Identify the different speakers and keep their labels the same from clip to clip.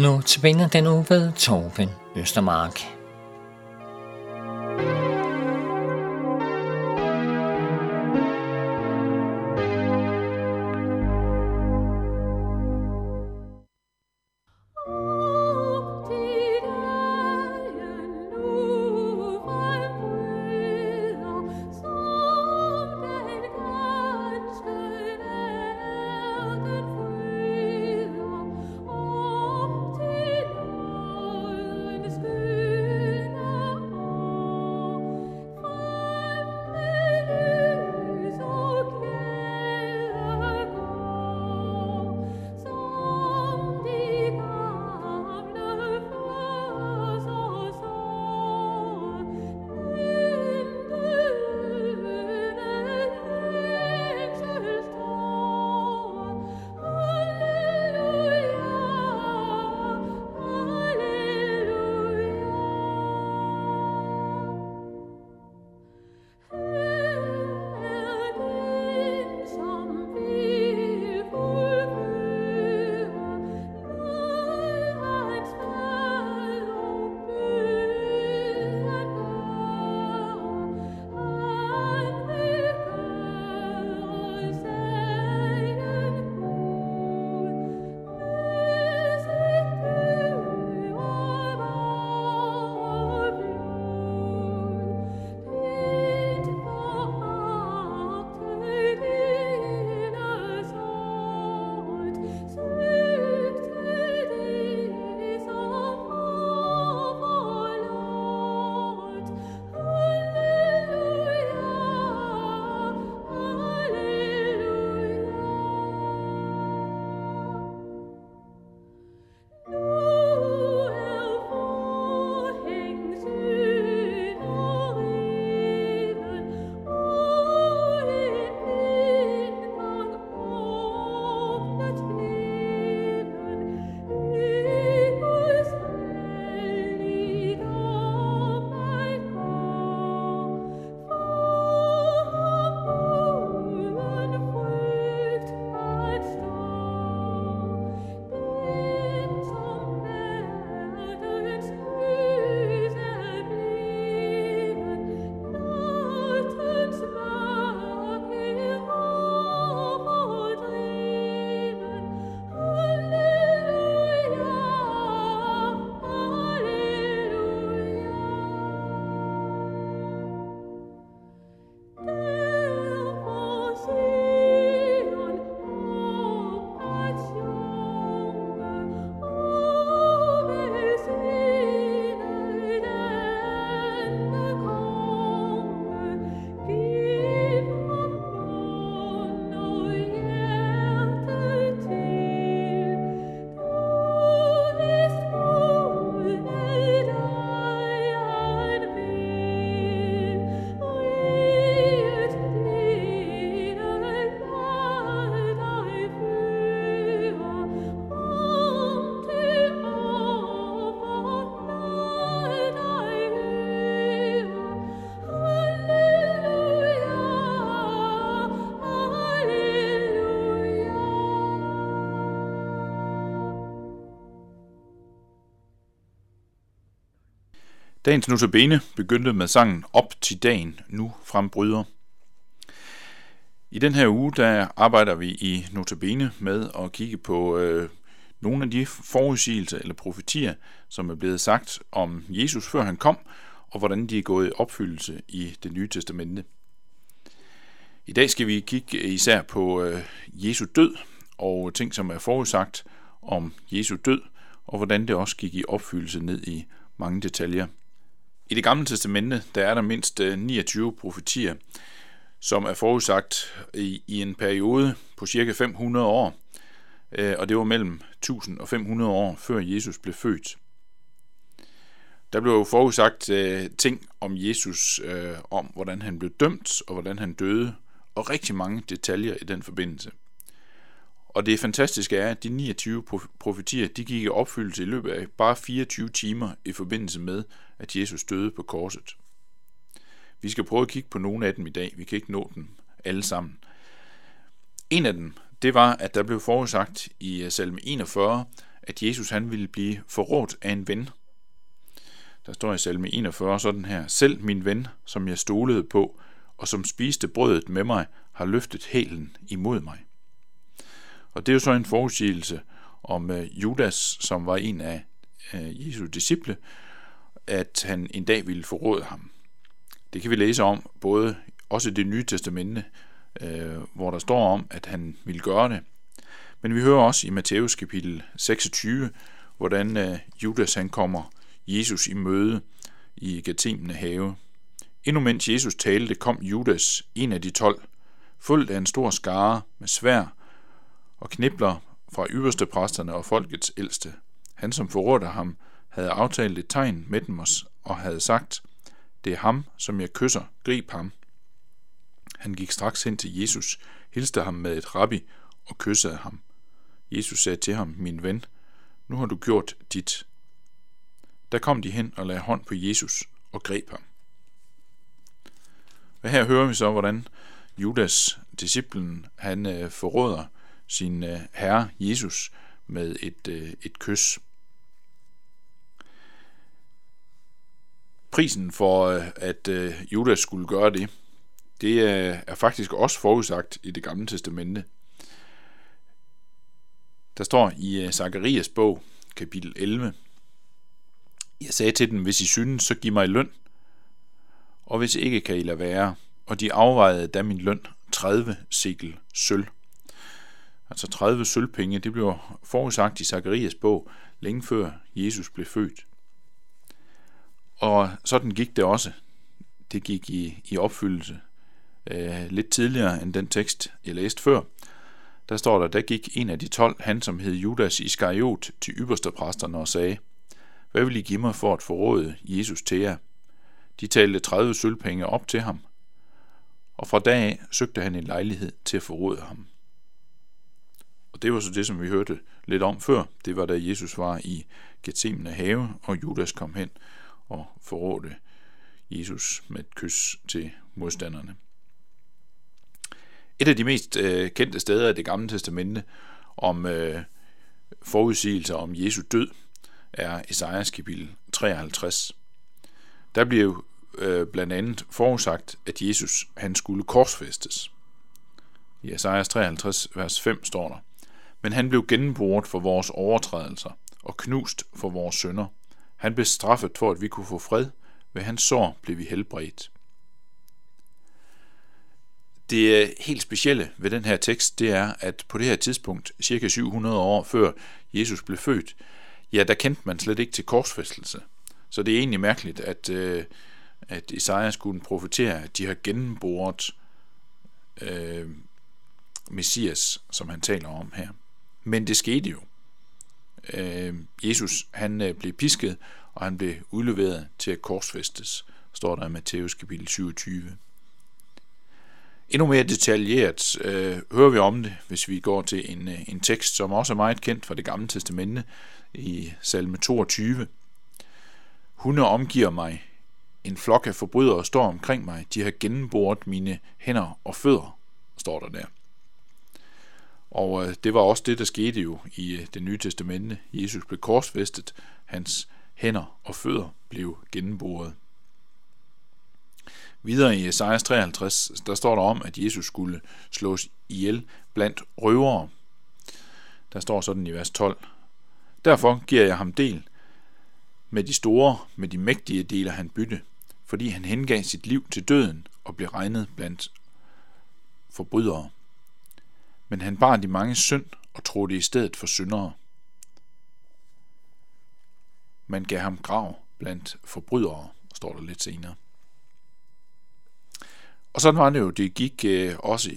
Speaker 1: Nu tilbage den uge ved Torben Østermark.
Speaker 2: Dagens notabene begyndte med sangen Op til dagen, nu frembryder. I den her uge, der arbejder vi i notabene med at kigge på øh, nogle af de forudsigelser eller profetier, som er blevet sagt om Jesus før han kom, og hvordan de er gået i opfyldelse i det nye testamente. I dag skal vi kigge især på øh, Jesu død og ting, som er forudsagt om Jesu død, og hvordan det også gik i opfyldelse ned i mange detaljer. I det gamle testamente, der er der mindst øh, 29 profetier, som er forudsagt i, i en periode på cirka 500 år, øh, og det var mellem 1000 og 500 år før Jesus blev født. Der blev jo forudsagt øh, ting om Jesus, øh, om hvordan han blev dømt og hvordan han døde, og rigtig mange detaljer i den forbindelse. Og det fantastiske er, at de 29 profetier, de gik i opfyldelse i løbet af bare 24 timer i forbindelse med, at Jesus døde på korset. Vi skal prøve at kigge på nogle af dem i dag. Vi kan ikke nå dem alle sammen. En af dem, det var, at der blev forudsagt i øh, salme 41, at Jesus han ville blive forrådt af en ven. Der står i salme 41 sådan her, Selv min ven, som jeg stolede på, og som spiste brødet med mig, har løftet hælen imod mig. Og det er jo så en forudsigelse om øh, Judas, som var en af øh, Jesu disciple, at han en dag ville forråde ham. Det kan vi læse om både også i det nye testamente, øh, hvor der står om, at han ville gøre det. Men vi hører også i Matthæus kapitel 26, hvordan Judas han kommer Jesus i møde i Gethsemane have. Endnu mens Jesus talte, kom Judas, en af de tolv, fuldt af en stor skare med svær og knibler fra yderste præsterne og folkets ældste. Han, som forrådte ham, havde aftalt et tegn med dem og havde sagt, det er ham, som jeg kysser, grib ham. Han gik straks hen til Jesus, hilste ham med et rabbi og kyssede ham. Jesus sagde til ham, min ven, nu har du gjort dit. Der kom de hen og lagde hånd på Jesus og greb ham. Og her hører vi så, hvordan Judas, disciplen, han øh, forråder sin øh, herre Jesus med et, øh, et kys. Prisen for, øh, at Judas skulle gøre det, det er faktisk også forudsagt i det gamle testamente. Der står i Zakarias bog, kapitel 11, Jeg sagde til dem, hvis I synes, så giv mig løn, og hvis ikke kan I lade være. Og de afvejede da min løn 30 sikkel sølv. Altså 30 sølvpenge, det blev forudsagt i Zakarias bog, længe før Jesus blev født. Og sådan gik det også. Det gik i, i opfyldelse. Øh, lidt tidligere end den tekst, jeg læste før. Der står der, der gik en af de tolv, han som hed Judas Iskariot, til ypperste præsterne og sagde, Hvad vil I give mig for at forråde Jesus til jer? De talte 30 sølvpenge op til ham, og fra dag af søgte han en lejlighed til at forråde ham. Og det var så det, som vi hørte lidt om før. Det var da Jesus var i Gethsemane have, og Judas kom hen og forrådte Jesus med et kys til modstanderne. Et af de mest øh, kendte steder i det gamle testamente om øh, forudsigelser om Jesu død er Esajas kapitel 53. Der bliver øh, blandt andet forudsagt, at Jesus han skulle korsfæstes. I Esajas 53, vers 5 står der, men han blev gennemboret for vores overtrædelser og knust for vores sønder. Han blev straffet for, at vi kunne få fred. Ved hans sår blev vi helbredt. Det øh, helt specielle ved den her tekst, det er, at på det her tidspunkt, cirka 700 år før Jesus blev født, ja, der kendte man slet ikke til korsfæstelse. Så det er egentlig mærkeligt, at, øh, at Isaiah skulle profetere, at de har gennemboret øh, Messias, som han taler om her. Men det skete jo. Øh, Jesus han øh, blev pisket, og han blev udleveret til at korsfæstes, står der i Matthæus kapitel 27. Endnu mere detaljeret øh, hører vi om det, hvis vi går til en, øh, en tekst, som også er meget kendt fra det gamle testamente i salme 22. Hunde omgiver mig, en flok af forbrydere står omkring mig, de har gennemboret mine hænder og fødder, står der der. Og øh, det var også det, der skete jo i øh, det nye testamente. Jesus blev korsfæstet, hans hænder og fødder blev gennemboret. Videre i Esajas 53, der står der om, at Jesus skulle slås ihjel blandt røvere. Der står sådan i vers 12. Derfor giver jeg ham del. Med de store, med de mægtige deler han bytte, fordi han hengav sit liv til døden og blev regnet blandt forbrydere. Men han bar de mange synd og trådte i stedet for syndere. Man gav ham grav blandt forbrydere, står der lidt senere. Og sådan var det jo, det gik øh, også,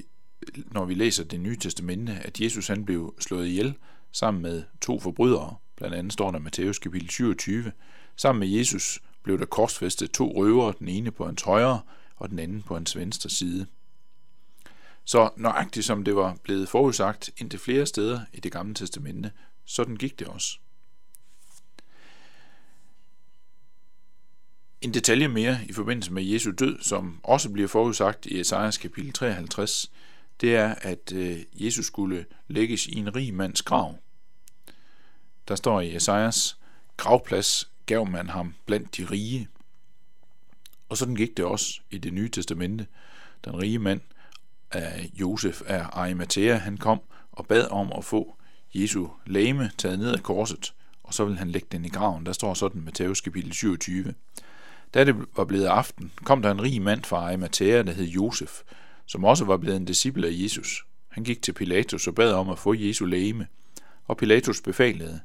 Speaker 2: når vi læser det nye testamente, at Jesus han blev slået ihjel sammen med to forbrydere. Blandt andet står der Matthæus kapitel 27. Sammen med Jesus blev der korsfæstet to røvere, den ene på hans højre og den anden på hans venstre side. Så nøjagtigt som det var blevet forudsagt indtil flere steder i det gamle testamente, sådan gik det også. En detalje mere i forbindelse med Jesu død, som også bliver forudsagt i Esajas kapitel 53, det er, at øh, Jesus skulle lægges i en rig mands grav. Der står i Esajas gravplads gav man ham blandt de rige. Og sådan gik det også i det nye testamente. Den rige mand af Josef af Arimathea, han kom og bad om at få Jesu lame taget ned af korset, og så ville han lægge den i graven. Der står sådan i Matthæus kapitel 27. Da det var blevet aften, kom der en rig mand fra Arimathea, der hed Josef, som også var blevet en disciple af Jesus. Han gik til Pilatus og bad om at få Jesu læme, og Pilatus befalede,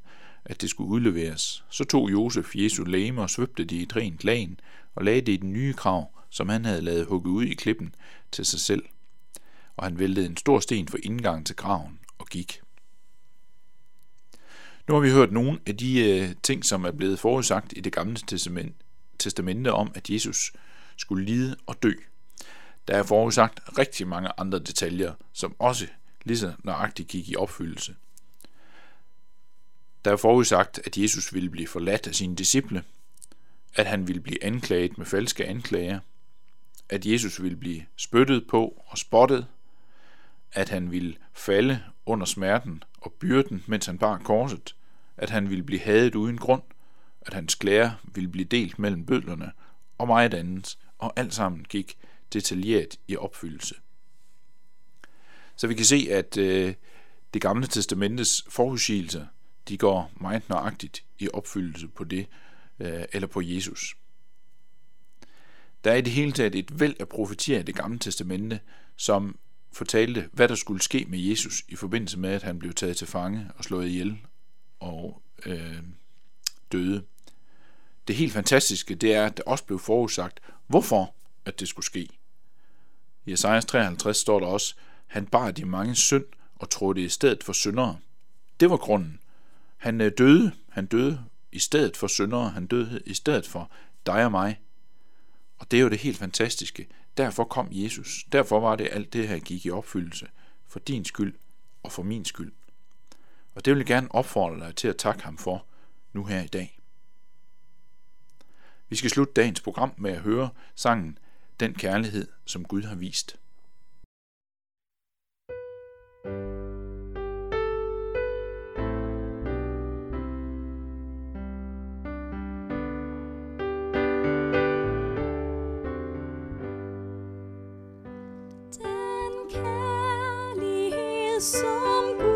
Speaker 2: at det skulle udleveres. Så tog Josef Jesu læme og svøbte det i et rent lagen og lagde det i den nye krav, som han havde lavet hugge ud i klippen til sig selv. Og han væltede en stor sten for indgangen til graven og gik. Nu har vi hørt nogle af de øh, ting, som er blevet forudsagt i det gamle testament, testamente om, at Jesus skulle lide og dø. Der er forudsagt rigtig mange andre detaljer, som også lige så nøjagtigt gik i opfyldelse. Der er forudsagt, at Jesus ville blive forladt af sine disciple, at han ville blive anklaget med falske anklager, at Jesus ville blive spyttet på og spottet, at han ville falde under smerten og byrden, mens han bar korset, at han ville blive hadet uden grund, at hans klæder ville blive delt mellem bødlerne og meget andet, og alt sammen gik detaljeret i opfyldelse. Så vi kan se, at øh, det gamle testamentes forudsigelser, de går meget nøjagtigt i opfyldelse på det, øh, eller på Jesus. Der er i det hele taget et væld af profetier i det gamle testamente, som fortalte, hvad der skulle ske med Jesus i forbindelse med, at han blev taget til fange og slået ihjel og øh, døde. Det helt fantastiske, det er, at det også blev forudsagt, hvorfor at det skulle ske. I Esajas 53 står der også, han bar de mange synd og trådte i stedet for syndere. Det var grunden. Han øh, døde, han døde i stedet for syndere, han døde i stedet for dig og mig. Og det er jo det helt fantastiske. Derfor kom Jesus. Derfor var det alt det her gik i opfyldelse. For din skyld og for min skyld. Og det vil jeg gerne opfordre dig til at takke ham for nu her i dag. Vi skal slutte dagens program med at høre sangen Den kærlighed, som Gud har vist.
Speaker 1: Den kærlighed, som